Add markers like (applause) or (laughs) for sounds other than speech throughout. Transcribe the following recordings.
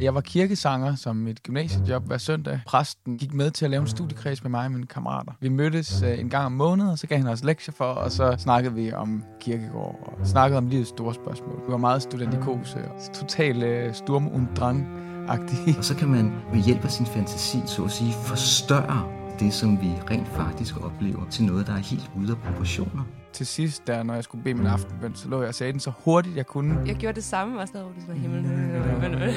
Jeg var kirkesanger som et gymnasiejob hver søndag. Præsten gik med til at lave en studiekreds med mig og mine kammerater. Vi mødtes øh, en gang om måneden, og så gav han os lektier for, og så snakkede vi om kirkegård og snakkede om livets store spørgsmål. Vi var meget studentikose og totalt øh, sturm und drang -agtige. Og så kan man ved hjælp af sin fantasi, så at sige, forstørre det, som vi rent faktisk oplever, til noget, der er helt ude af proportioner. Til sidst, der, når jeg skulle bede min aftenbøn, så lå jeg og sagde den så hurtigt, jeg kunne. Jeg gjorde det samme, og stadig, det var himmel.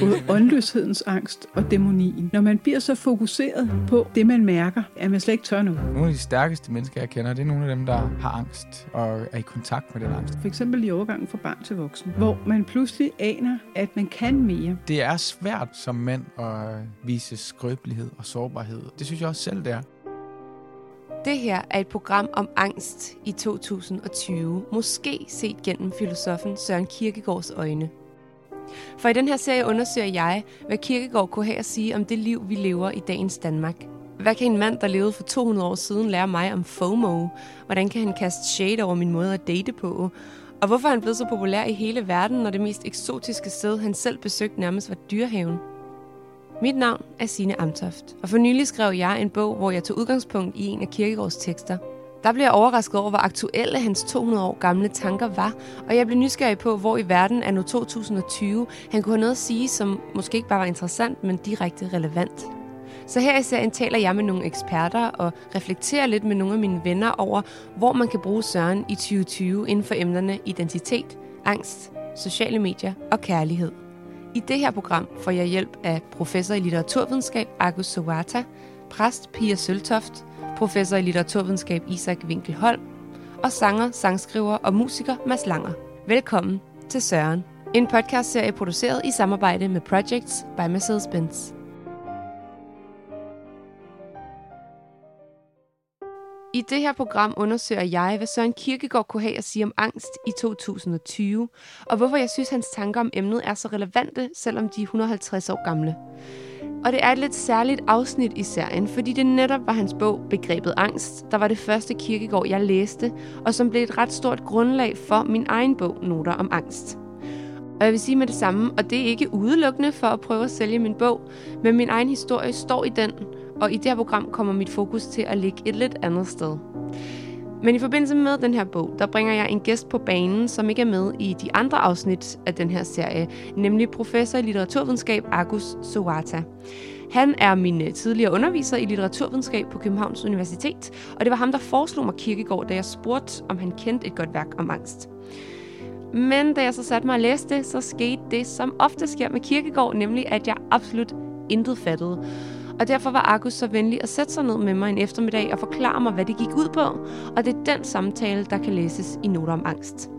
(laughs) Både åndløshedens angst og dæmonien. Når man bliver så fokuseret på det, man mærker, at man slet ikke tør noget. Nogle af de stærkeste mennesker, jeg kender, det er nogle af dem, der har angst og er i kontakt med den angst. For eksempel i overgangen fra barn til voksen, hvor man pludselig aner, at man kan mere. Det er svært som mand at vise skrøbelighed og sårbarhed. Det synes jeg også selv, det er. Det her er et program om angst i 2020, måske set gennem filosofen Søren Kierkegaards øjne. For i den her serie undersøger jeg, hvad Kierkegaard kunne have at sige om det liv, vi lever i dagens Danmark. Hvad kan en mand, der levede for 200 år siden, lære mig om FOMO? Hvordan kan han kaste shade over min måde at date på? Og hvorfor er han blevet så populær i hele verden, når det mest eksotiske sted, han selv besøgte, nærmest var dyrehaven? Mit navn er Sine Amtoft, og for nylig skrev jeg en bog, hvor jeg tog udgangspunkt i en af Kirkegaards tekster. Der blev jeg overrasket over, hvor aktuelle hans 200 år gamle tanker var, og jeg blev nysgerrig på, hvor i verden er nu 2020 han kunne have noget at sige, som måske ikke bare var interessant, men direkte relevant. Så her i serien taler jeg med nogle eksperter og reflekterer lidt med nogle af mine venner over, hvor man kan bruge Søren i 2020 inden for emnerne identitet, angst, sociale medier og kærlighed. I det her program får jeg hjælp af professor i litteraturvidenskab Agus Sowata, præst Pia Søltoft, professor i litteraturvidenskab Isak Winkelholm og sanger, sangskriver og musiker Mads Langer. Velkommen til Søren. En podcastserie produceret i samarbejde med Projects by Mercedes-Benz. I det her program undersøger jeg, hvad Søren Kierkegaard kunne have at sige om angst i 2020, og hvorfor jeg synes, hans tanker om emnet er så relevante, selvom de er 150 år gamle. Og det er et lidt særligt afsnit i serien, fordi det netop var hans bog Begrebet Angst, der var det første Kierkegaard, jeg læste, og som blev et ret stort grundlag for min egen bog Noter om Angst. Og jeg vil sige med det samme, og det er ikke udelukkende for at prøve at sælge min bog, men min egen historie står i den, og i det her program kommer mit fokus til at ligge et lidt andet sted. Men i forbindelse med den her bog, der bringer jeg en gæst på banen, som ikke er med i de andre afsnit af den her serie, nemlig professor i litteraturvidenskab Agus Sowata. Han er min øh, tidligere underviser i litteraturvidenskab på Københavns Universitet, og det var ham, der foreslog mig Kirkegård, da jeg spurgte, om han kendte et godt værk om angst. Men da jeg så satte mig og læste det, så skete det, som ofte sker med Kirkegård, nemlig at jeg absolut intet fattede. Og derfor var Agus så venlig at sætte sig ned med mig en eftermiddag og forklare mig, hvad det gik ud på. Og det er den samtale, der kan læses i Noter om Angst.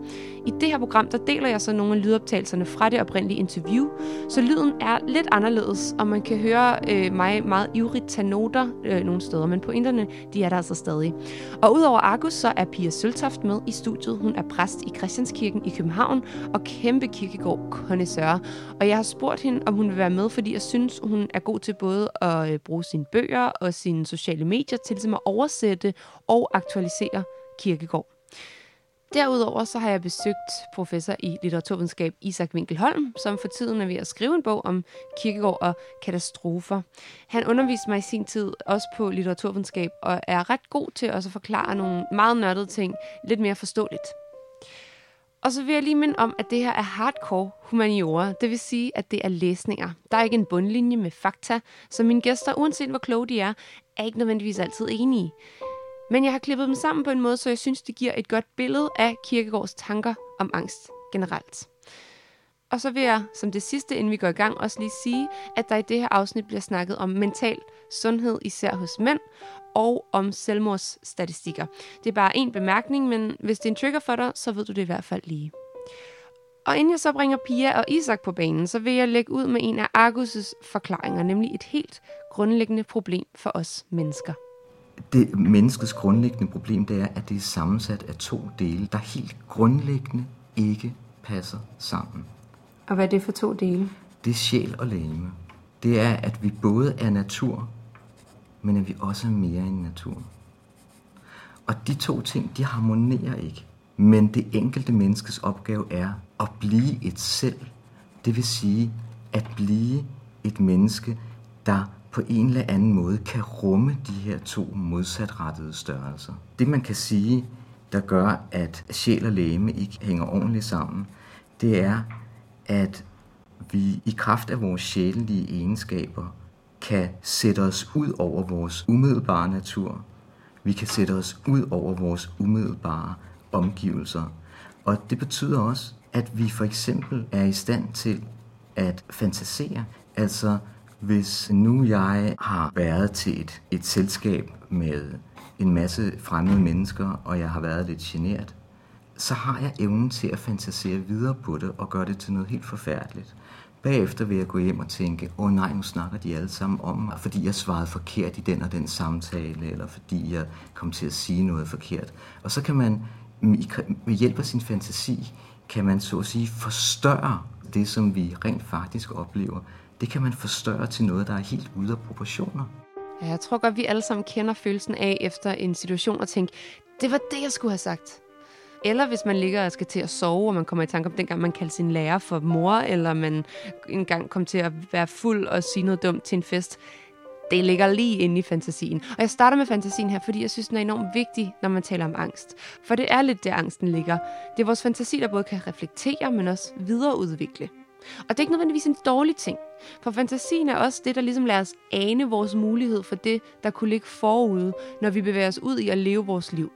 I det her program, der deler jeg så nogle af lydoptagelserne fra det oprindelige interview, så lyden er lidt anderledes, og man kan høre øh, mig meget ivrigt tage noter øh, nogle steder, men pointerne, de er der altså stadig. Og udover Argus, så er Pia Søltoft med i studiet. Hun er præst i Christianskirken i København og kæmpe kirkegård kondisør. Og jeg har spurgt hende, om hun vil være med, fordi jeg synes, hun er god til både at øh, bruge sine bøger og sine sociale medier til ligesom at oversætte og aktualisere kirkegård. Derudover så har jeg besøgt professor i litteraturvidenskab Isak Winkelholm, som for tiden er ved at skrive en bog om kirkegård og katastrofer. Han underviste mig i sin tid også på litteraturvidenskab og er ret god til også at forklare nogle meget nørdede ting lidt mere forståeligt. Og så vil jeg lige minde om, at det her er hardcore humaniora. Det vil sige, at det er læsninger. Der er ikke en bundlinje med fakta, så mine gæster, uanset hvor kloge de er, er ikke nødvendigvis altid enige. Men jeg har klippet dem sammen på en måde, så jeg synes, det giver et godt billede af Kirkegårds tanker om angst generelt. Og så vil jeg som det sidste, inden vi går i gang, også lige sige, at der i det her afsnit bliver snakket om mental sundhed, især hos mænd, og om selvmordsstatistikker. Det er bare en bemærkning, men hvis det er en trigger for dig, så ved du det i hvert fald lige. Og inden jeg så bringer Pia og Isak på banen, så vil jeg lægge ud med en af Argus' forklaringer, nemlig et helt grundlæggende problem for os mennesker det menneskets grundlæggende problem, det er, at det er sammensat af to dele, der helt grundlæggende ikke passer sammen. Og hvad er det for to dele? Det er sjæl og læme. Det er, at vi både er natur, men at vi også er mere end natur. Og de to ting, de harmonerer ikke. Men det enkelte menneskes opgave er at blive et selv. Det vil sige at blive et menneske, der på en eller anden måde kan rumme de her to modsatrettede størrelser. Det man kan sige, der gør, at sjæl og læme ikke hænger ordentligt sammen, det er, at vi i kraft af vores sjælelige egenskaber kan sætte os ud over vores umiddelbare natur. Vi kan sætte os ud over vores umiddelbare omgivelser. Og det betyder også, at vi for eksempel er i stand til at fantasere. Altså, hvis nu jeg har været til et, et selskab med en masse fremmede mennesker, og jeg har været lidt genert, så har jeg evnen til at fantasere videre på det og gøre det til noget helt forfærdeligt. Bagefter vil jeg gå hjem og tænke, åh oh, nej, nu snakker de alle sammen om mig, fordi jeg svarede forkert i den og den samtale, eller fordi jeg kom til at sige noget forkert. Og så kan man med hjælp af sin fantasi, kan man så at sige forstørre det, som vi rent faktisk oplever. Det kan man forstørre til noget, der er helt ude af proportioner. Ja, jeg tror godt, vi alle sammen kender følelsen af efter en situation og tænke, det var det, jeg skulle have sagt. Eller hvis man ligger og skal til at sove, og man kommer i tanke om dengang, man kaldte sin lærer for mor, eller man engang kom til at være fuld og sige noget dumt til en fest. Det ligger lige inde i fantasien. Og jeg starter med fantasien her, fordi jeg synes, den er enormt vigtig, når man taler om angst. For det er lidt der, angsten ligger. Det er vores fantasi, der både kan reflektere, men også videreudvikle. Og det er ikke nødvendigvis en dårlig ting. For fantasien er også det, der ligesom lader os ane vores mulighed for det, der kunne ligge forude, når vi bevæger os ud i at leve vores liv.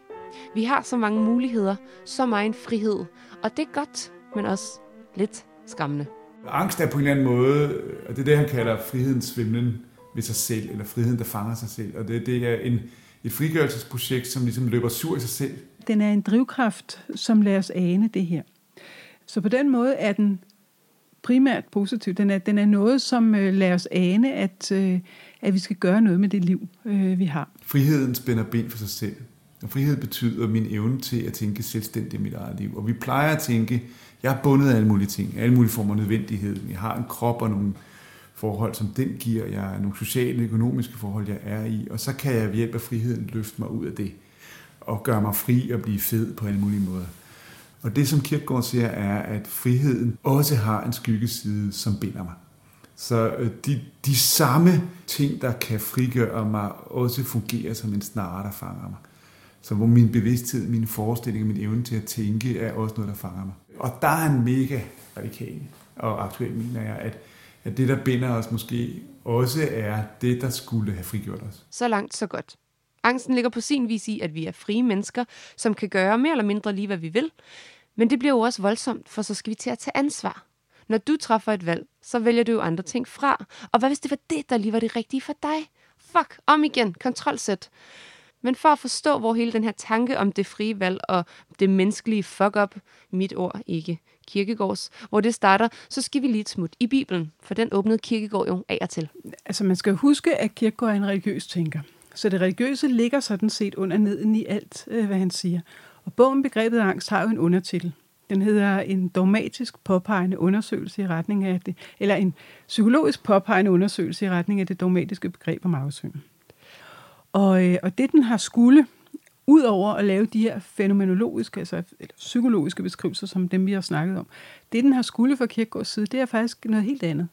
Vi har så mange muligheder, så meget frihed, og det er godt, men også lidt skræmmende. Angst er på en eller anden måde, og det er det, han kalder frihedens svimlen ved sig selv, eller friheden, der fanger sig selv. Og det, det er en, et frigørelsesprojekt, som ligesom løber sur i sig selv. Den er en drivkraft, som lader os ane det her. Så på den måde er den primært positiv. Den er, den er noget, som øh, lader os ane, at, øh, at vi skal gøre noget med det liv, øh, vi har. Friheden spænder ben for sig selv. Og frihed betyder min evne til at tænke selvstændigt i mit eget liv. Og vi plejer at tænke, jeg er bundet af alle mulige ting, alle mulige former af nødvendighed. Jeg har en krop og nogle forhold, som den giver. Jeg er nogle sociale, økonomiske forhold, jeg er i. Og så kan jeg ved hjælp af friheden løfte mig ud af det. Og gøre mig fri og blive fed på alle mulige måder. Og det, som Kierkegaard siger, er, at friheden også har en skyggeside, som binder mig. Så øh, de, de samme ting, der kan frigøre mig, også fungerer som en snare, der fanger mig. Så hvor min bevidsthed, mine forestillinger, min evne til at tænke, er også noget, der fanger mig. Og der er en mega radikal og aktuel, mener jeg, at, at det, der binder os måske, også er det, der skulle have frigjort os. Så langt, så godt. Angsten ligger på sin vis i, at vi er frie mennesker, som kan gøre mere eller mindre lige, hvad vi vil. Men det bliver jo også voldsomt, for så skal vi til at tage ansvar. Når du træffer et valg, så vælger du jo andre ting fra. Og hvad hvis det var det, der lige var det rigtige for dig? Fuck, om igen, kontrolsæt. Men for at forstå, hvor hele den her tanke om det frie valg og det menneskelige fuck-up, mit ord ikke kirkegårds, hvor det starter, så skal vi lige et smut i Bibelen, for den åbnede kirkegård jo af og til. Altså man skal huske, at kirkegård er en religiøs tænker. Så det religiøse ligger sådan set under neden i alt, øh, hvad han siger. Og bogen Begrebet angst har jo en undertitel. Den hedder en dogmatisk påpegende undersøgelse i retning af det, eller en psykologisk påpegende undersøgelse i retning af det dogmatiske begreb om afsyn. Og, øh, og det, den har skulle, ud over at lave de her fænomenologiske, altså eller psykologiske beskrivelser, som dem vi har snakket om, det, den har skulle fra Kierkegaards side, det er faktisk noget helt andet.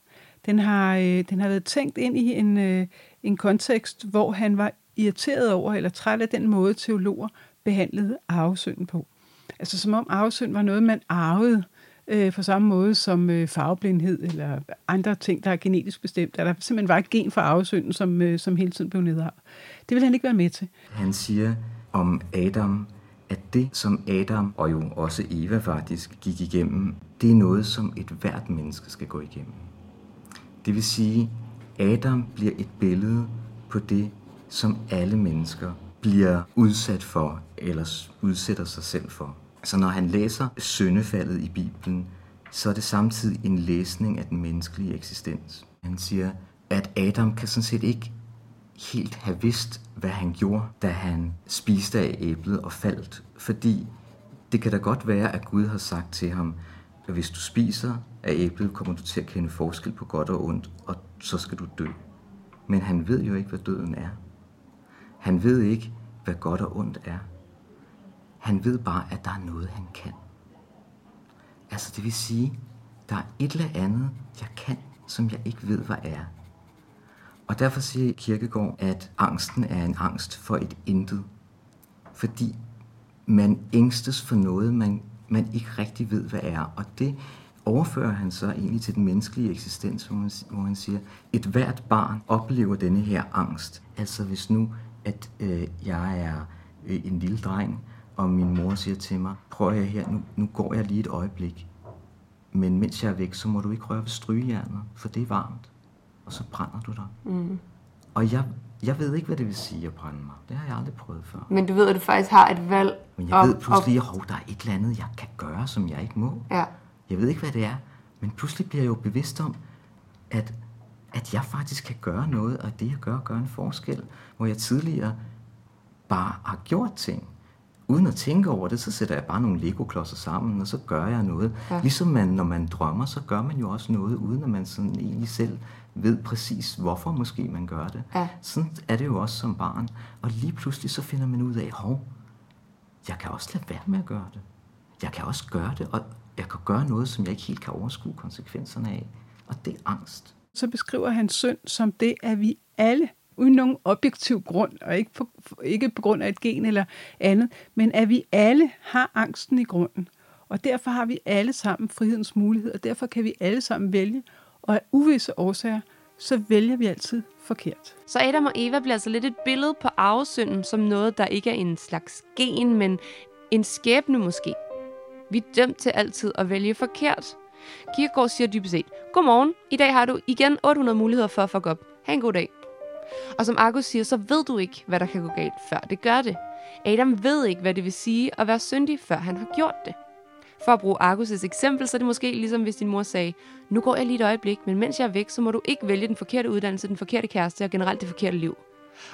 Den har, øh, den har været tænkt ind i en, øh, en kontekst, hvor han var irriteret over, eller træt af den måde, teologer behandlede arvesynden på. Altså som om arvesynd var noget, man arvede øh, på samme måde som øh, farveblindhed eller andre ting, der er genetisk bestemt. Der simpelthen var et gen for arvesynden, som, øh, som hele tiden blev nedarvet. Det vil han ikke være med til. Han siger om Adam, at det, som Adam og jo også Eva faktisk gik igennem, det er noget, som et hvert menneske skal gå igennem. Det vil sige, Adam bliver et billede på det, som alle mennesker bliver udsat for, eller udsætter sig selv for. Så når han læser syndefaldet i Bibelen, så er det samtidig en læsning af den menneskelige eksistens. Han siger, at Adam kan sådan set ikke helt have vidst, hvad han gjorde, da han spiste af æblet og faldt. Fordi det kan da godt være, at Gud har sagt til ham, at hvis du spiser af æblet, kommer du til at kende forskel på godt og ondt, og så skal du dø. Men han ved jo ikke, hvad døden er. Han ved ikke, hvad godt og ondt er. Han ved bare, at der er noget, han kan. Altså det vil sige, der er et eller andet, jeg kan som jeg ikke ved, hvad er. Og derfor siger Kirkegaard, at angsten er en angst for et intet. Fordi man ængstes for noget, man, man ikke rigtig ved, hvad er. Og det overfører han så egentlig til den menneskelige eksistens, hvor, han, hvor han siger, et hvert barn oplever denne her angst. Altså hvis nu, at øh, jeg er øh, en lille dreng, og min mor siger til mig, prøv jeg her, nu, nu går jeg lige et øjeblik. Men mens jeg er væk, så må du ikke røre ved strygejernet, for det er varmt. Og så brænder du dig. Mm. Og jeg, jeg ved ikke, hvad det vil sige at brænde mig. Det har jeg aldrig prøvet før. Men du ved, at du faktisk har et valg. Men jeg ved pludselig, at der er et eller andet, jeg kan gøre, som jeg ikke må. Ja. Jeg ved ikke, hvad det er. Men pludselig bliver jeg jo bevidst om, at, at jeg faktisk kan gøre noget, og det jeg gør, gør en forskel. Hvor jeg tidligere bare har gjort ting. Uden at tænke over det, så sætter jeg bare nogle Lego-klodser sammen, og så gør jeg noget. Ja. Ligesom man, når man drømmer, så gør man jo også noget, uden at man sådan egentlig selv ved præcis, hvorfor måske man gør det. Ja. Sådan er det jo også som barn. Og lige pludselig så finder man ud af, hov, jeg kan også lade være med at gøre det. Jeg kan også gøre det, og jeg kan gøre noget, som jeg ikke helt kan overskue konsekvenserne af. Og det er angst. Så beskriver han synd som det, at vi alle uden nogen objektiv grund, og ikke på, ikke på grund af et gen eller andet, men at vi alle har angsten i grunden. Og derfor har vi alle sammen frihedens mulighed, og derfor kan vi alle sammen vælge, og af uvisse årsager, så vælger vi altid forkert. Så Adam og Eva bliver altså lidt et billede på arvesynden som noget, der ikke er en slags gen, men en skæbne måske. Vi er dømt til altid at vælge forkert. Kierkegaard siger dybest set, Godmorgen, i dag har du igen 800 muligheder for at fuck op. Ha' en god dag. Og som Argus siger, så ved du ikke, hvad der kan gå galt, før det gør det. Adam ved ikke, hvad det vil sige at være syndig, før han har gjort det. For at bruge Argus' eksempel, så er det måske ligesom hvis din mor sagde, nu går jeg lige et øjeblik, men mens jeg er væk, så må du ikke vælge den forkerte uddannelse, den forkerte kæreste og generelt det forkerte liv.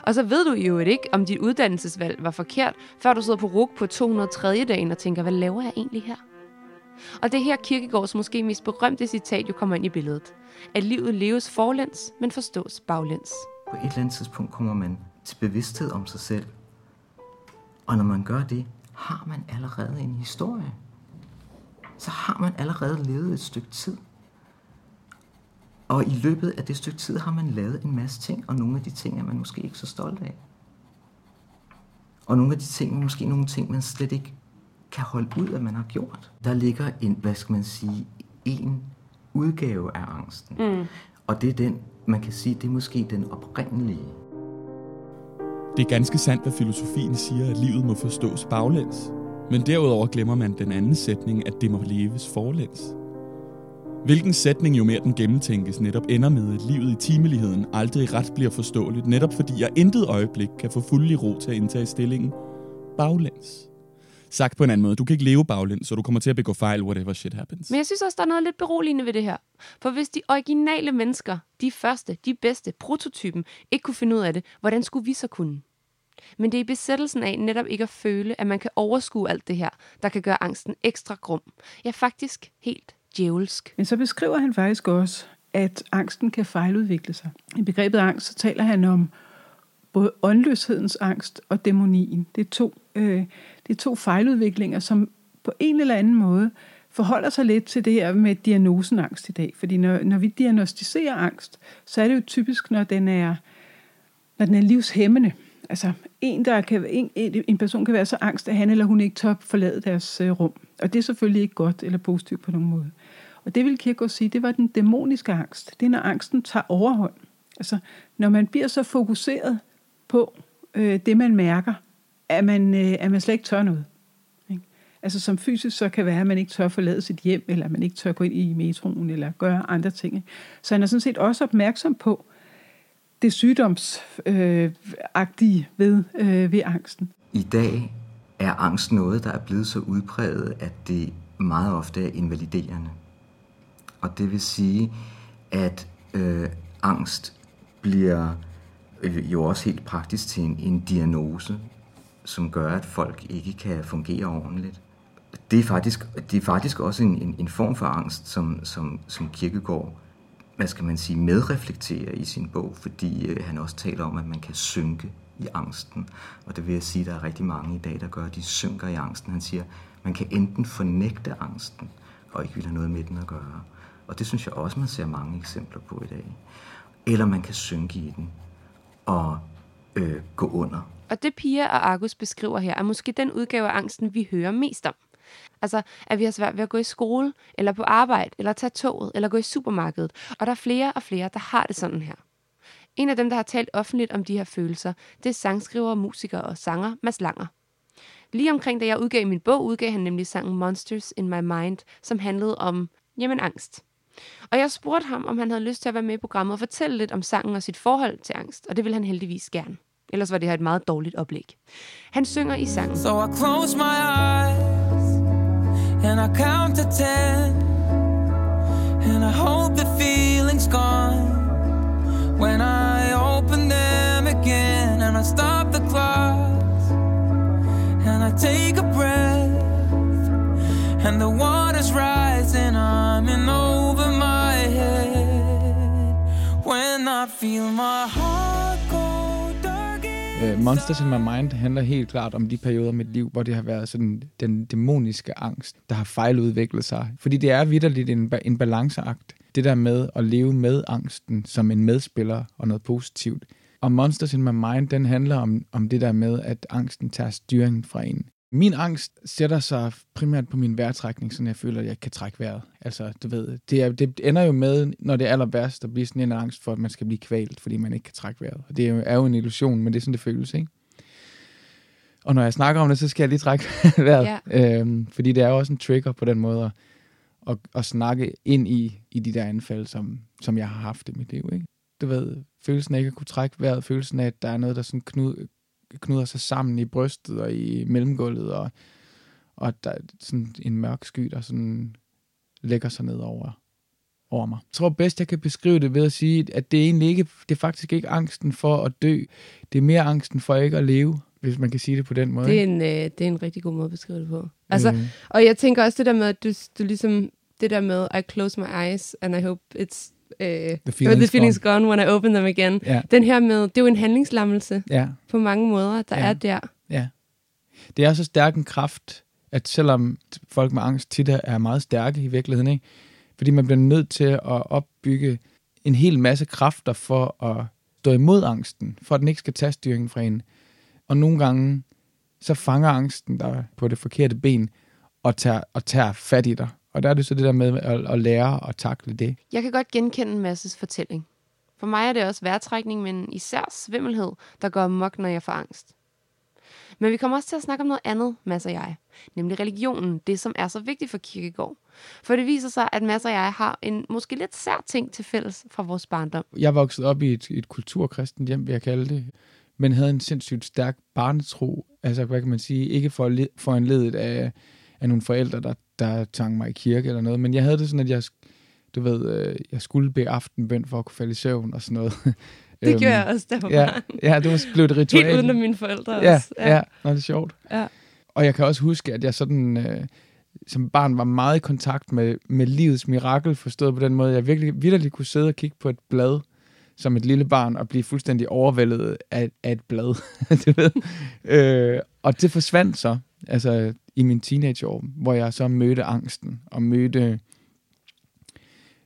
Og så ved du jo ikke, om dit uddannelsesvalg var forkert, før du sidder på RUK på 203. dagen og tænker, hvad laver jeg egentlig her? Og det her Kirkegårds måske mest berømte citat jo kommer ind i billedet. At livet leves forlæns, men forstås baglæns. På et eller andet tidspunkt kommer man til bevidsthed om sig selv. Og når man gør det, har man allerede en historie. Så har man allerede levet et stykke tid. Og i løbet af det stykke tid har man lavet en masse ting, og nogle af de ting er man måske ikke så stolt af. Og nogle af de ting er måske nogle ting, man slet ikke kan holde ud, at man har gjort. Der ligger en, hvad skal man sige, en udgave af angsten. Mm. Og det er den, man kan sige, det er måske den oprindelige. Det er ganske sandt, hvad filosofien siger, at livet må forstås baglæns. Men derudover glemmer man den anden sætning, at det må leves forlæns. Hvilken sætning jo mere den gennemtænkes netop ender med, at livet i timeligheden aldrig ret bliver forståeligt, netop fordi jeg intet øjeblik kan få fuldelig ro til at indtage stillingen baglæns. Sagt på en anden måde, du kan ikke leve baglæns, så du kommer til at begå fejl, whatever shit happens. Men jeg synes også, der er noget lidt beroligende ved det her. For hvis de originale mennesker, de første, de bedste, prototypen, ikke kunne finde ud af det, hvordan skulle vi så kunne? Men det er i besættelsen af netop ikke at føle, at man kan overskue alt det her, der kan gøre angsten ekstra grum. Ja, faktisk helt djævelsk. Men så beskriver han faktisk også, at angsten kan fejludvikle sig. I begrebet angst, så taler han om både åndløshedens angst og dæmonien. Det er to, øh, det er to fejludviklinger, som på en eller anden måde forholder sig lidt til det her med diagnosen angst i dag. Fordi når, når vi diagnostiserer angst, så er det jo typisk, når den er, når den er livshæmmende. Altså en, der kan, en, en person kan være så angst, at han eller hun ikke tør forlade deres øh, rum. Og det er selvfølgelig ikke godt eller positivt på nogen måde. Og det vil Kierkegaard sige, det var den dæmoniske angst. Det er, når angsten tager overhånd. Altså, når man bliver så fokuseret på øh, det, man mærker, at man, øh, at man slet ikke tør noget. Ikke? Altså som fysisk så kan være, at man ikke tør forlade sit hjem, eller at man ikke tør gå ind i metroen, eller gøre andre ting. Ikke? Så han er sådan set også opmærksom på det sygdomsagtige øh, ved, øh, ved angsten. I dag er angst noget, der er blevet så udpræget, at det meget ofte er invaliderende. Og det vil sige, at øh, angst bliver øh, jo også helt praktisk til en, en diagnose, som gør, at folk ikke kan fungere ordentligt. Det er faktisk, det er faktisk også en, en, en form for angst, som, som, som Kirkegaard hvad skal man sige, medreflekterer i sin bog, fordi øh, han også taler om, at man kan synke i angsten. Og det vil jeg sige, at der er rigtig mange i dag, der gør, at de synker i angsten. Han siger, man kan enten fornægte angsten, og ikke vil have noget med den at gøre, Og det synes jeg også, man ser mange eksempler på i dag. Eller man kan synke i den og øh, gå under. Og det Pia og Argus beskriver her, er måske den udgave af angsten, vi hører mest om. Altså, at vi har svært ved at gå i skole, eller på arbejde, eller tage toget, eller gå i supermarkedet. Og der er flere og flere, der har det sådan her. En af dem, der har talt offentligt om de her følelser, det er sangskriver, musiker og sanger Mads Langer. Lige omkring da jeg udgav min bog, udgav han nemlig sangen Monsters in My Mind, som handlede om, jamen, angst. Og jeg spurgte ham, om han havde lyst til at være med i programmet og fortælle lidt om sangen og sit forhold til angst, og det ville han heldigvis gerne. Ellers var det her et meget dårligt oplæg. Han synger i sangen. So I close my eyes and I count to ten and I hope the feeling's gone when I open them again and I stop the clocks and I take a breath and the water's rising I'm in over my head when I feel my heart dark Uh, Monsters in My Mind handler helt klart om de perioder i mit liv, hvor det har været sådan den dæmoniske angst, der har fejludviklet sig. Fordi det er vidderligt en, en balanceakt. Det der med at leve med angsten som en medspiller og noget positivt. Og Monsters in My Mind, den handler om, om det der med, at angsten tager styringen fra en. Min angst sætter sig primært på min vejrtrækning, så jeg føler, at jeg kan trække vejret. Altså, du ved, det, er, det ender jo med, når det er aller værst, at blive sådan en angst for, at man skal blive kvalt, fordi man ikke kan trække vejret. Og det er jo, er jo en illusion, men det er sådan, det føles, ikke? Og når jeg snakker om det, så skal jeg lige trække (laughs) vejret. Ja. Øhm, fordi det er jo også en trigger på den måde at, at, at snakke ind i, i de der anfald, som, som jeg har haft i mit liv, ikke? Du ved, følelsen af ikke at kunne trække vejret, følelsen af, at der er noget, der sådan knud, knuder sig sammen i brystet og i mellemgulvet, og, og der er sådan en mørk sky, der sådan lægger sig ned over, over mig. Jeg tror bedst, jeg kan beskrive det ved at sige, at det er egentlig ikke, det er faktisk ikke angsten for at dø, det er mere angsten for ikke at leve, hvis man kan sige det på den måde. Det er en, øh, det er en rigtig god måde at beskrive det på. Altså, Øh. Og jeg tænker også det der med, at du, du ligesom, det der med, I close my eyes, and I hope it's, uh, the feeling's the feeling's gone. when I open them again. Ja. Den her med, det er jo en handlingslammelse Ja, på mange måder, der Ja. er der. ja. Det er så stærk en kraft, at selvom folk med angst tit er meget stærke i virkeligheden, ikke? fordi man bliver nødt til at opbygge en hel masse kræfter for at stå imod angsten, for at den ikke skal tage styringen fra en. Og nogle gange, så fanger angsten dig på det forkerte ben, og tager, og tager fat i dig. Og der er det så det der med at, at lære at takle det. Jeg kan godt genkende Masses fortælling. For mig er det også vejrtrækning, men især svimmelhed, der går amok, når jeg får angst. Men vi kommer også til at snakke om noget andet, Mads og jeg. Nemlig religionen, det som er så vigtigt for Kirkegård. For det viser sig, at Mads og jeg har en måske lidt sær ting til fælles fra vores barndom. Jeg voksede op i et, et kulturkristent hjem, vil jeg kalde det, men havde en sindssygt stærk barnetro. Altså, hvad kan man sige, ikke for, foranledet af, af nogle forældre, der, der tvang mig i kirke eller noget, men jeg havde det sådan, at jeg, du ved, øh, jeg skulle bede aftenbøn for at kunne falde i søvn og sådan noget. (laughs) Det gjorde jeg også, da jeg var ja, barn. ja, det var blevet et ritual. Helt uden af mine forældre Ja, også. ja, ja. Nå, det er sjovt. ja. Og jeg kan også huske, at jeg sådan, øh, som barn var meget i kontakt med, med livets mirakel, forstået på den måde, jeg virkelig vidderligt kunne sidde og kigge på et blad som et lille barn og blive fuldstændig overvældet af, af et blad. (laughs) du ved. Øh, og det forsvandt så, altså i min teenageår, hvor jeg så mødte angsten og mødte,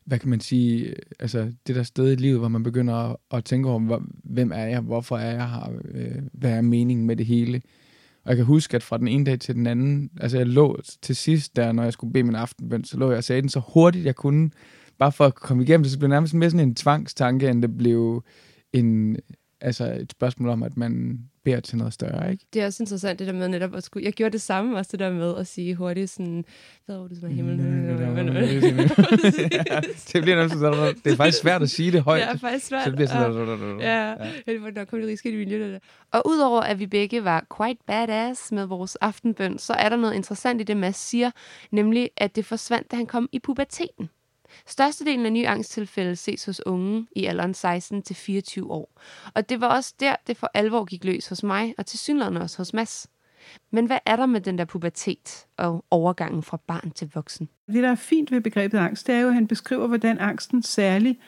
hvad kan man sige, altså det der sted i livet, hvor man begynder at, at tænke over, hvem er jeg, hvorfor er jeg her, øh, hvad er meningen med det hele. Og jeg kan huske, at fra den ene dag til den anden, altså jeg lå til sidst der, når jeg skulle bede min aftenbøn, så lå jeg og sagde den så hurtigt jeg kunne, bare for at komme igennem det, så blev det nærmest mere sådan en tvangstanke, end det blev en, altså et spørgsmål om, at man beder til noget større, ikke? Det er også interessant, det der med netop at skulle... Jeg gjorde det samme også, det der med at sige hurtigt sådan... Hvad var det, som er himmel? (laughs) ja, det bliver nærmest sådan, det er faktisk svært at sige det højt. Det er faktisk svært. Så det bliver sådan, Ja, ja. der kom det rigtig skidt i miljøet. Og udover at vi begge var quite badass med vores aftenbøn, så er der noget interessant i det, Mads siger, nemlig at det forsvandt, da han kom i puberteten. Størstedelen af nye angsttilfælde ses hos unge i alderen 16 til 24 år. Og det var også der, det for alvor gik løs hos mig, og til synligheden også hos Mads. Men hvad er der med den der pubertet og overgangen fra barn til voksen? Det, der er fint ved begrebet angst, det er jo, at han beskriver, hvordan angsten særligt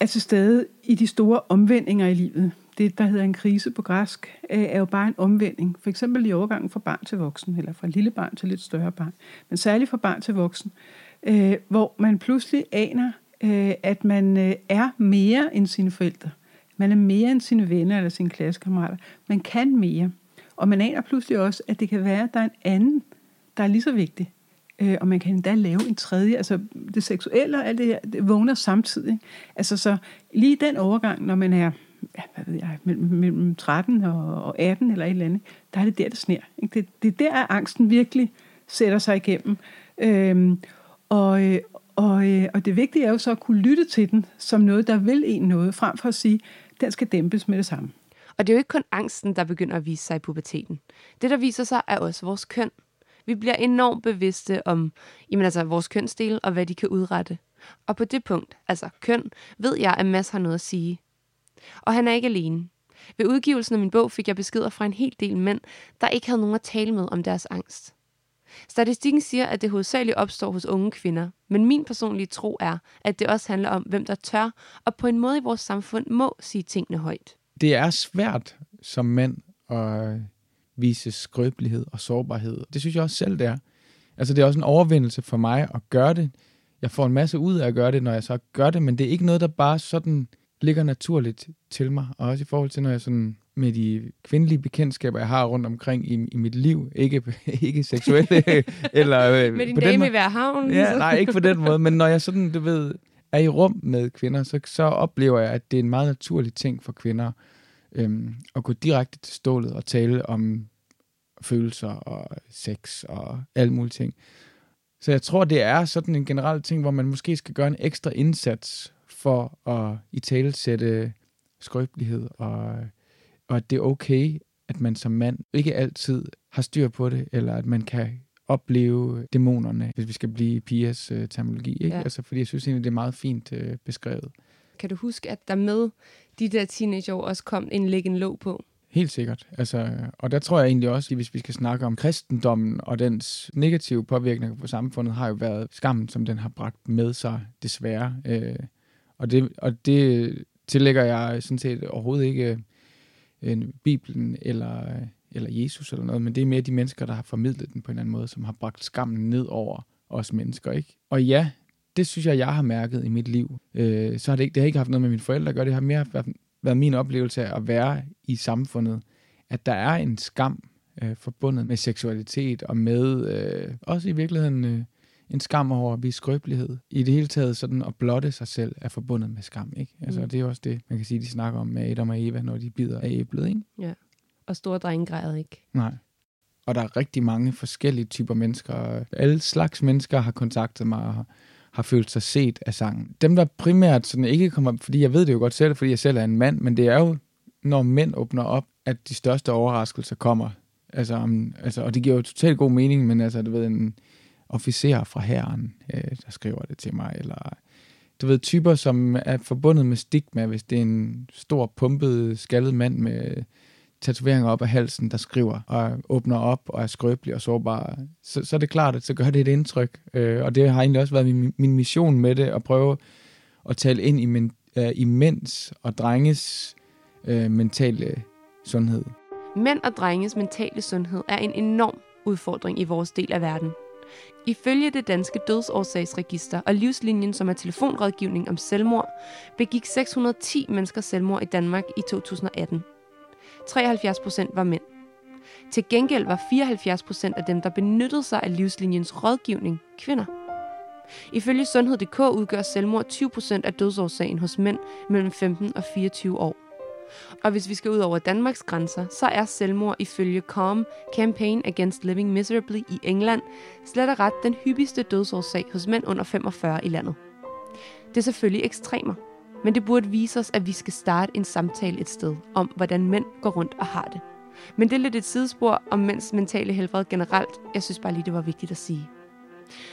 er til stede i de store omvendinger i livet. Det, der hedder en krise på græsk, øh, er jo bare en omvending. For eksempel i overgangen fra barn til voksen, eller fra lille barn til lidt større barn. Men særligt fra barn til voksen øh, hvor man pludselig aner, øh, at man øh, er mere end sine forældre. Man er mere end sine venner eller sine klassekammerater. Man kan mere. Og man aner pludselig også, at det kan være, at der er en anden, der er lige så vigtig. Øh, og man kan endda lave en tredje. Altså det seksuelle og alt det her, det vågner samtidig. Altså så lige den overgang, når man er ja, hvad ved jeg, mellem, mellem 13 og, og 18 eller et eller andet, der er det der, det sner. Ikke? Det, det er der, at angsten virkelig sætter sig igennem. Øhm, og, øh, og, øh, og det vigtige er jo så at kunne lytte til den som noget, der vil en noget, frem for at sige, den skal dæmpes med det samme. Og det er jo ikke kun angsten, der begynder at vise sig i puberteten. Det, der viser sig, er også vores køn. Vi bliver enormt bevidste om jamen altså, vores kønsdel og hvad de kan udrette. Og på det punkt, altså køn, ved jeg, at Mads har noget at sige. Og han er ikke alene. Ved udgivelsen af min bog fik jeg beskeder fra en hel del mænd, der ikke havde nogen at tale med om deres angst. Statistikken siger, at det hovedsageligt opstår hos unge kvinder, men min personlige tro er, at det også handler om, hvem der tør og på en måde i vores samfund må sige tingene højt. Det er svært som mand at vise skrøbelighed og sårbarhed. Det synes jeg også selv, det er. Altså, det er også en overvindelse for mig at gøre det. Jeg får en masse ud af at gøre det, når jeg så gør det, men det er ikke noget, der bare sådan ligger naturligt til mig. Og også i forhold til, når jeg sådan med de kvindelige bekendtskaber, jeg har rundt omkring i, i mit liv. Ikke, (laughs) ikke seksuelle. (laughs) eller, med din dame i hver havn. Ja, nej, ikke på den måde. Men når jeg sådan, du ved, er i rum med kvinder, så, så oplever jeg, at det er en meget naturlig ting for kvinder øhm, at gå direkte til stålet og tale om følelser og sex og alle mulige ting. Så jeg tror, det er sådan en generel ting, hvor man måske skal gøre en ekstra indsats for at i tale sætte skrøbelighed og og at det er okay, at man som mand ikke altid har styr på det, eller at man kan opleve dæmonerne, hvis vi skal blive Pias øh, terminologi. Ikke? Ja. Altså, fordi jeg synes egentlig, det er meget fint øh, beskrevet. Kan du huske, at der med de der teenageår også kom en læggen låg på? Helt sikkert. Altså, og der tror jeg egentlig også, at hvis vi skal snakke om kristendommen og dens negative påvirkning på samfundet, har jo været skammen, som den har bragt med sig, desværre. Øh, og, det, og det tillægger jeg sådan set overhovedet ikke øh, Bibelen eller, eller Jesus eller noget, men det er mere de mennesker, der har formidlet den på en eller anden måde, som har bragt skammen ned over os mennesker. ikke. Og ja, det synes jeg, jeg har mærket i mit liv. Øh, så har det, ikke, det har ikke haft noget med mine forældre at gøre, det har mere været, været min oplevelse af at være i samfundet, at der er en skam øh, forbundet med seksualitet og med øh, også i virkeligheden øh, en skam over at vise skrøbelighed. I det hele taget sådan at blotte sig selv er forbundet med skam, ikke? Altså mm. det er også det, man kan sige, de snakker om med Adam og Eva, når de bider af æblet, ikke? Ja, og store drenge græder ikke. Nej. Og der er rigtig mange forskellige typer mennesker. Alle slags mennesker har kontaktet mig og har, følt sig set af sangen. Dem, der primært sådan ikke kommer, fordi jeg ved det jo godt selv, fordi jeg selv er en mand, men det er jo, når mænd åbner op, at de største overraskelser kommer. Altså, altså, og det giver jo totalt god mening, men altså, du ved, en, officerer fra herren, øh, der skriver det til mig, eller du ved, typer, som er forbundet med stigma, hvis det er en stor, pumpet, skaldet mand med tatoveringer op af halsen, der skriver og åbner op og er skrøbelig og sårbar, så, så er det klart, at så gør det et indtryk. Øh, og det har egentlig også været min, min mission med det, at prøve at tale ind i, min, øh, i mænds og drenges øh, mentale sundhed. Mænd og drenges mentale sundhed er en enorm udfordring i vores del af verden. Ifølge det danske dødsårsagsregister og livslinjen, som er telefonrådgivning om selvmord, begik 610 mennesker selvmord i Danmark i 2018. 73 procent var mænd. Til gengæld var 74 procent af dem, der benyttede sig af livslinjens rådgivning, kvinder. Ifølge Sundhed.dk udgør selvmord 20 procent af dødsårsagen hos mænd mellem 15 og 24 år. Og hvis vi skal ud over Danmarks grænser, så er selvmord ifølge CALM, Campaign Against Living Miserably i England, slet og ret den hyppigste dødsårsag hos mænd under 45 i landet. Det er selvfølgelig ekstremer, men det burde vise os, at vi skal starte en samtale et sted om, hvordan mænd går rundt og har det. Men det er lidt et sidespor om mænds mentale helbred generelt. Jeg synes bare lige, det var vigtigt at sige.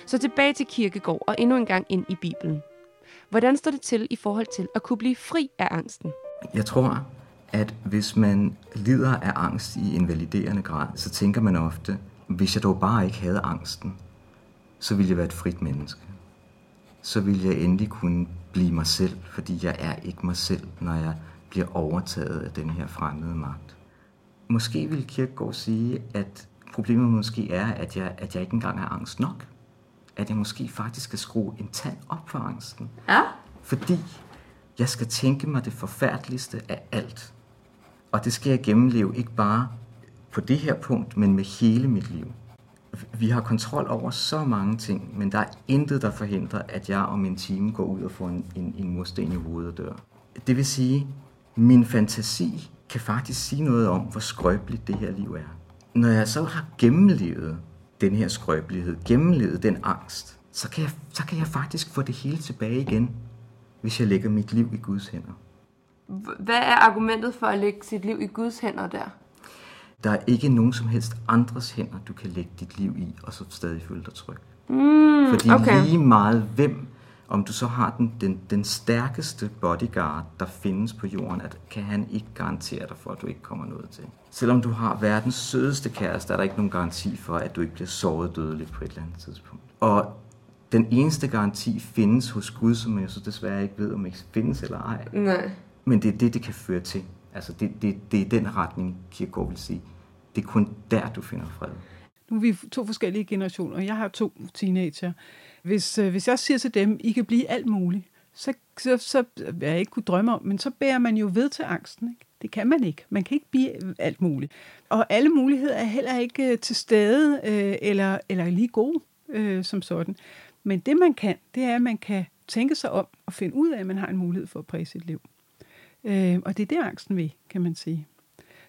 Så tilbage til kirkegård og endnu en gang ind i Bibelen. Hvordan står det til i forhold til at kunne blive fri af angsten? Jeg tror, at hvis man lider af angst i en validerende grad, så tænker man ofte, hvis jeg dog bare ikke havde angsten, så ville jeg være et frit menneske. Så ville jeg endelig kunne blive mig selv, fordi jeg er ikke mig selv, når jeg bliver overtaget af den her fremmede magt. Måske vil Kierkegaard sige, at problemet måske er, at jeg, at jeg ikke engang har angst nok. at jeg måske faktisk skal skrue en tand op for angsten. Ja. Fordi jeg skal tænke mig det forfærdeligste af alt. Og det skal jeg gennemleve ikke bare på det her punkt, men med hele mit liv. Vi har kontrol over så mange ting, men der er intet, der forhindrer, at jeg om en time går ud og får en, en, en mursten i hovedet og dør. Det vil sige, min fantasi kan faktisk sige noget om, hvor skrøbeligt det her liv er. Når jeg så har gennemlevet den her skrøbelighed, gennemlevet den angst, så kan, jeg, så kan jeg faktisk få det hele tilbage igen, hvis jeg lægger mit liv i Guds hænder. Hvad er argumentet for at lægge sit liv i Guds hænder der? Der er ikke nogen som helst andres hænder, du kan lægge dit liv i, og så stadig føle dig tryg. Mm, Fordi okay. lige meget hvem, om du så har den, den, den stærkeste bodyguard, der findes på jorden, at kan han ikke garantere dig for, at du ikke kommer noget til. Selvom du har verdens sødeste kæreste, er der ikke nogen garanti for, at du ikke bliver såret dødeligt på et eller andet tidspunkt. Og den eneste garanti findes hos Gud, som jeg så desværre ikke ved, om ikke findes eller ej. Nej. Men det er det, det kan føre til. Altså det, det, det er den retning, Kierkegaard vil sige. Det er kun der, du finder fred. Nu er vi to forskellige generationer, og jeg har to teenager. Hvis, øh, hvis jeg siger til dem, I kan blive alt muligt, så, så, så hvad jeg ikke kunne drømme om, men så bærer man jo ved til angsten. Ikke? Det kan man ikke. Man kan ikke blive alt muligt. Og alle muligheder er heller ikke øh, til stede, øh, eller, eller lige gode øh, som sådan. Men det man kan, det er, at man kan tænke sig om og finde ud af, at man har en mulighed for at præge sit liv. Øh, og det er det, angsten vil, kan man sige.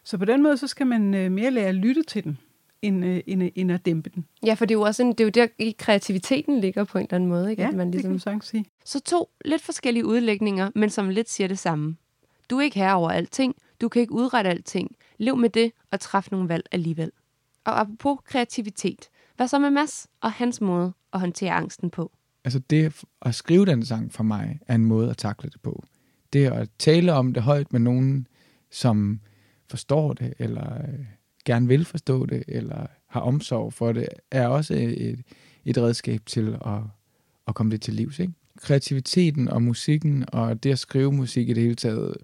Så på den måde, så skal man øh, mere lære at lytte til den, end, øh, end, end at dæmpe den. Ja, for det er jo også en, det er jo der, i kreativiteten ligger på en eller anden måde. Ikke? Ja, At man det kan ligesom... man sige. Så to lidt forskellige udlægninger, men som lidt siger det samme. Du er ikke herre over alting. Du kan ikke udrette alting. Lev med det og træf nogle valg alligevel. Og apropos kreativitet. Hvad så med Mads og hans måde at håndtere angsten på? Altså det at skrive den sang for mig, er en måde at takle det på. Det at tale om det højt med nogen, som forstår det, eller øh, gerne vil forstå det, eller har omsorg for det, er også et, et redskab til at, at komme det til livs. Ikke? Kreativiteten og musikken, og det at skrive musik i det hele taget,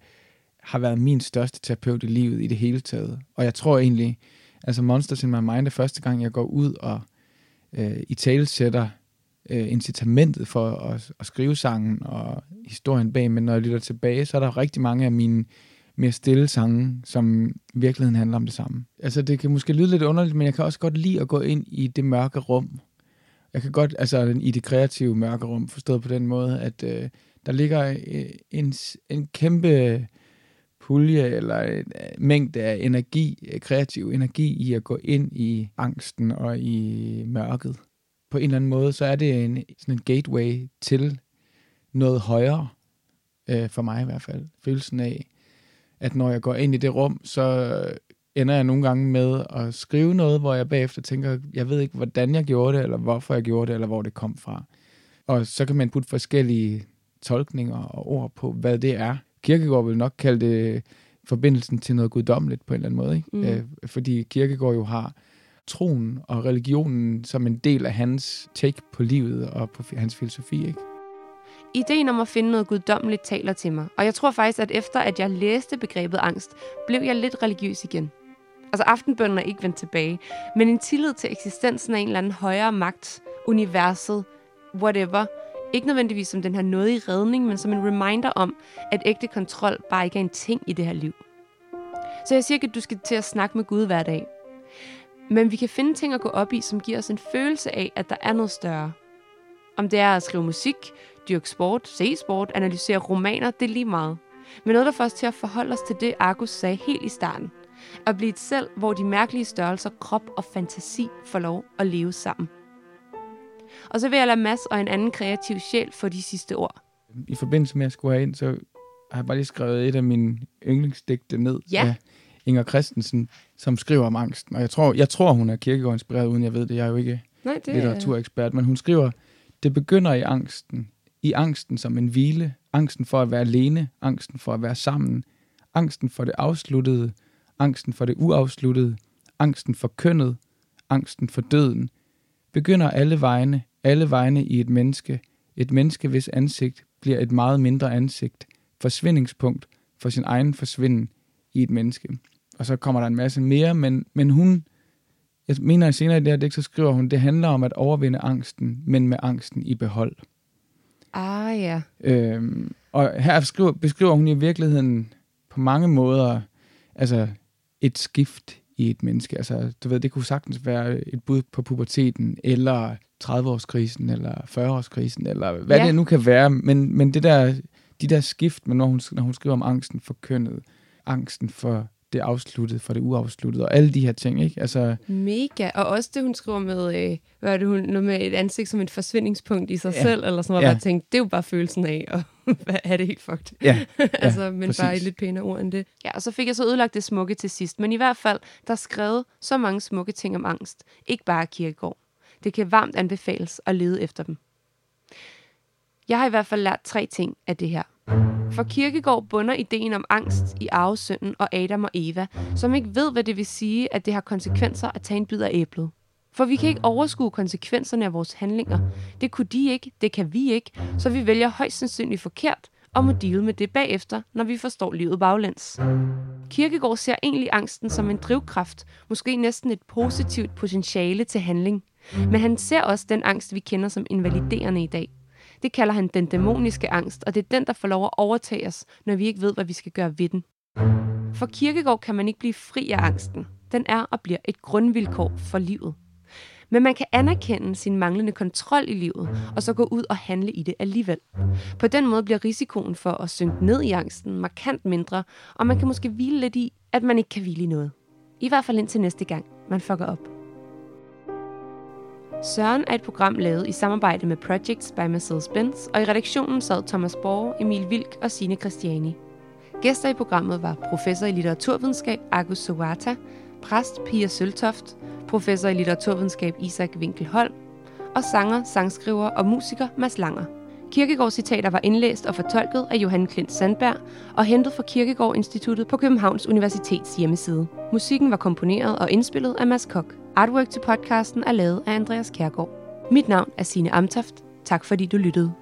har været min største terapeut i livet i det hele taget. Og jeg tror egentlig, altså Monsters in My Mind er første gang, jeg går ud og øh, i tale sætter øh, incitamentet for at, at skrive sangen og historien bag, men når jeg lytter tilbage, så er der rigtig mange af mine mere stille sange, som i virkeligheden handler om det samme. Altså det kan måske lyde lidt underligt, men jeg kan også godt lide at gå ind i det mørke rum. Jeg kan godt, altså i det kreative mørke rum, forstået på den måde, at øh, der ligger øh, en, en kæmpe pulje eller en øh, mængde af energi, øh, kreativ energi i at gå ind i angsten og i mørket. På en eller anden måde, så er det en, sådan en gateway til noget højere, øh, for mig i hvert fald. Følelsen af, at når jeg går ind i det rum, så ender jeg nogle gange med at skrive noget, hvor jeg bagefter tænker, jeg ved ikke, hvordan jeg gjorde det, eller hvorfor jeg gjorde det, eller hvor det kom fra. Og så kan man putte forskellige tolkninger og ord på, hvad det er. Kirkegaard vil nok kalde det forbindelsen til noget guddommeligt på en eller anden måde. Ikke? Mm. Øh, fordi Kirkegaard jo har troen og religionen som en del af hans take på livet og på hans filosofi. Ikke? Ideen om at finde noget guddommeligt taler til mig, og jeg tror faktisk, at efter at jeg læste begrebet angst, blev jeg lidt religiøs igen. Altså aftenbønnen er ikke vendt tilbage, men en tillid til eksistensen af en eller anden højere magt, universet, whatever, ikke nødvendigvis som den her nådige redning, men som en reminder om, at ægte kontrol bare ikke er en ting i det her liv. Så jeg siger ikke, at du skal til at snakke med Gud hver dag. Men vi kan finde ting at gå op i, som giver os en følelse af, at der er noget større. Om det er at skrive musik, dyrke sport, se sport, analysere romaner, det er lige meget. Men noget, der får os til at forholde os til det, Argus sagde helt i starten. At blive et selv, hvor de mærkelige størrelser, krop og fantasi får lov at leve sammen. Og så vil jeg lade Mads og en anden kreativ sjæl få de sidste ord. I forbindelse med, at jeg skulle have ind, så har jeg bare lige skrevet et af mine yndlingsdigte ned Ja. af Inger Christensen, som skriver om angsten. Og jeg tror, jeg tror hun er kirkegård inspireret, uden jeg ved det. Jeg er jo ikke Nej, det litteraturekspert, men hun skriver, det begynder i angsten. I angsten som en hvile. Angsten for at være alene. Angsten for at være sammen. Angsten for det afsluttede. Angsten for det uafsluttede. Angsten for kønnet. Angsten for døden. Begynder alle vegne. Alle vegne i et menneske. Et menneske, hvis ansigt bliver et meget mindre ansigt. Forsvindingspunkt for sin egen forsvinden i et menneske. Og så kommer der en masse mere, men, men hun jeg mener senere i det her digt, så skriver hun, det handler om at overvinde angsten, men med angsten i behold. Ah ja. Øhm, og her skriver, beskriver hun i virkeligheden på mange måder altså et skift i et menneske. Altså, du ved, det kunne sagtens være et bud på puberteten, eller 30-årskrisen, eller 40-årskrisen, eller hvad Ja. det nu kan være. Men, men det der, de der skift, men når hun, når hun skriver om angsten for kønnet, angsten for det afsluttede, for det uafsluttede, og alle de her ting, ikke? Altså, Mega. Og også det, hun skriver med, øh, hvad er det, hun, noget med et ansigt som et forsvindingspunkt i sig Ja. selv, eller sådan noget, Ja. ja. jeg tænkte, det er jo bare følelsen af at (laughs) have det helt fucked. ja, (laughs) altså, men præcis. bare i lidt pænere ord end det. Ja, og så fik jeg så ødelagt det smukke til sidst. Men i hvert fald, der er skrevet så mange smukke ting om angst. Ikke bare Kierkegaard. Det kan varmt anbefales at lede efter dem. Jeg har i hvert fald lært tre ting af det her. For Kierkegaard bunder ideen om angst i arvesynden og Adam og Eva, som ikke ved, hvad det vil sige, at det har konsekvenser at tage en bid af æblet. For vi kan ikke overskue konsekvenserne af vores handlinger. Det kunne de ikke, det kan vi ikke, så vi vælger højst sandsynligt forkert og må deal med det bagefter, når vi forstår livet baglæns. Kierkegaard ser egentlig angsten som en drivkraft, måske næsten et positivt potentiale til handling. Men han ser også den angst, vi kender som invaliderende i dag. Det kalder han den dæmoniske angst, og det er den, der får lov at overtage os, når vi ikke ved, hvad vi skal gøre ved den. For Kierkegaard kan man ikke blive fri af angsten. Den er og bliver et grundvilkår for livet. Men man kan anerkende sin manglende kontrol i livet, og så gå ud og handle i det alligevel. På den måde bliver risikoen for at synke ned i angsten markant mindre, og man kan måske hvile lidt i, at man ikke kan hvile i noget. I hvert fald indtil næste gang, man fucker op. Søren er et program lavet i samarbejde med Projects by Mercedes-Benz, og i redaktionen sad Thomas Borg, Emil Vilk og Sine Christiani. Gæster i programmet var professor i litteraturvidenskab Agus Sowata, præst Pia Søltoft, professor i litteraturvidenskab Isak Winkelholm og sanger, sangskriver og musiker Mads Langer. Kirkegaards citater var indlæst og fortolket af Johan Klint Sandberg og hentet fra Kirkegaard Instituttet på Københavns Universitets hjemmeside. Musikken var komponeret og indspillet af Mads Kok. Artwork til podcasten er lavet af Andreas Kærgaard. Mit navn er Sine Amtoft. Tak fordi du lyttede.